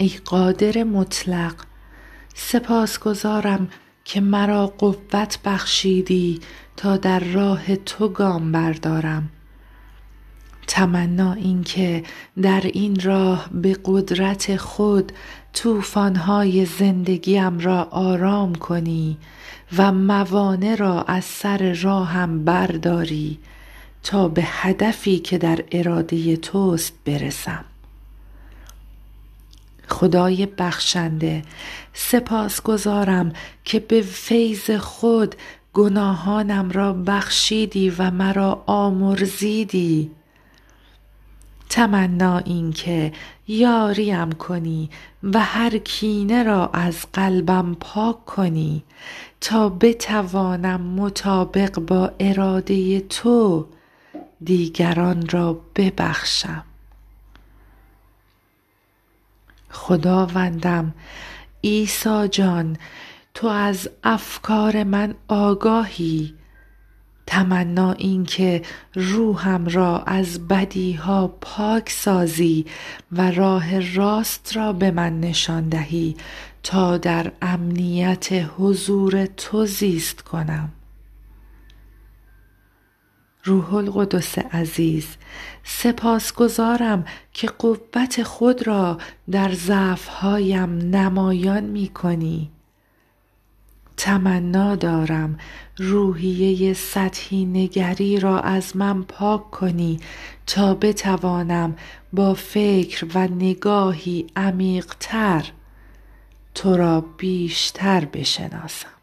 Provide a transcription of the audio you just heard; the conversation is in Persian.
ای قادر مطلق سپاسگزارم که مرا قوت بخشیدی تا در راه تو گام بردارم. تمنا این که در این راه به قدرت خود طوفانهای زندگیم را آرام کنی و موانع را از سر راهم برداری تا به هدفی که در اراده توست برسم. خدای بخشنده. سپاسگزارم که به فیض خود گناهانم را بخشیدی و مرا آمرزیدی. تمنا این که یاریم کنی و هر کینه را از قلبم پاک کنی تا بتوانم مطابق با اراده تو دیگران را ببخشم. خداوندم. عیسی جان تو از افکار من آگاهی. تمنا این که روحم را از بدیها پاک سازی و راه راست را به من نشان دهی تا در امنیت حضور تو زیست کنم. روح القدس عزیز سپاسگزارم که قوت خود را در ضعفهایم نمایان می کنی تمنا دارم روحیه سطحی نگری را از من پاک کنی تا بتوانم با فکر و نگاهی عمیقتر تو را بیشتر بشناسم.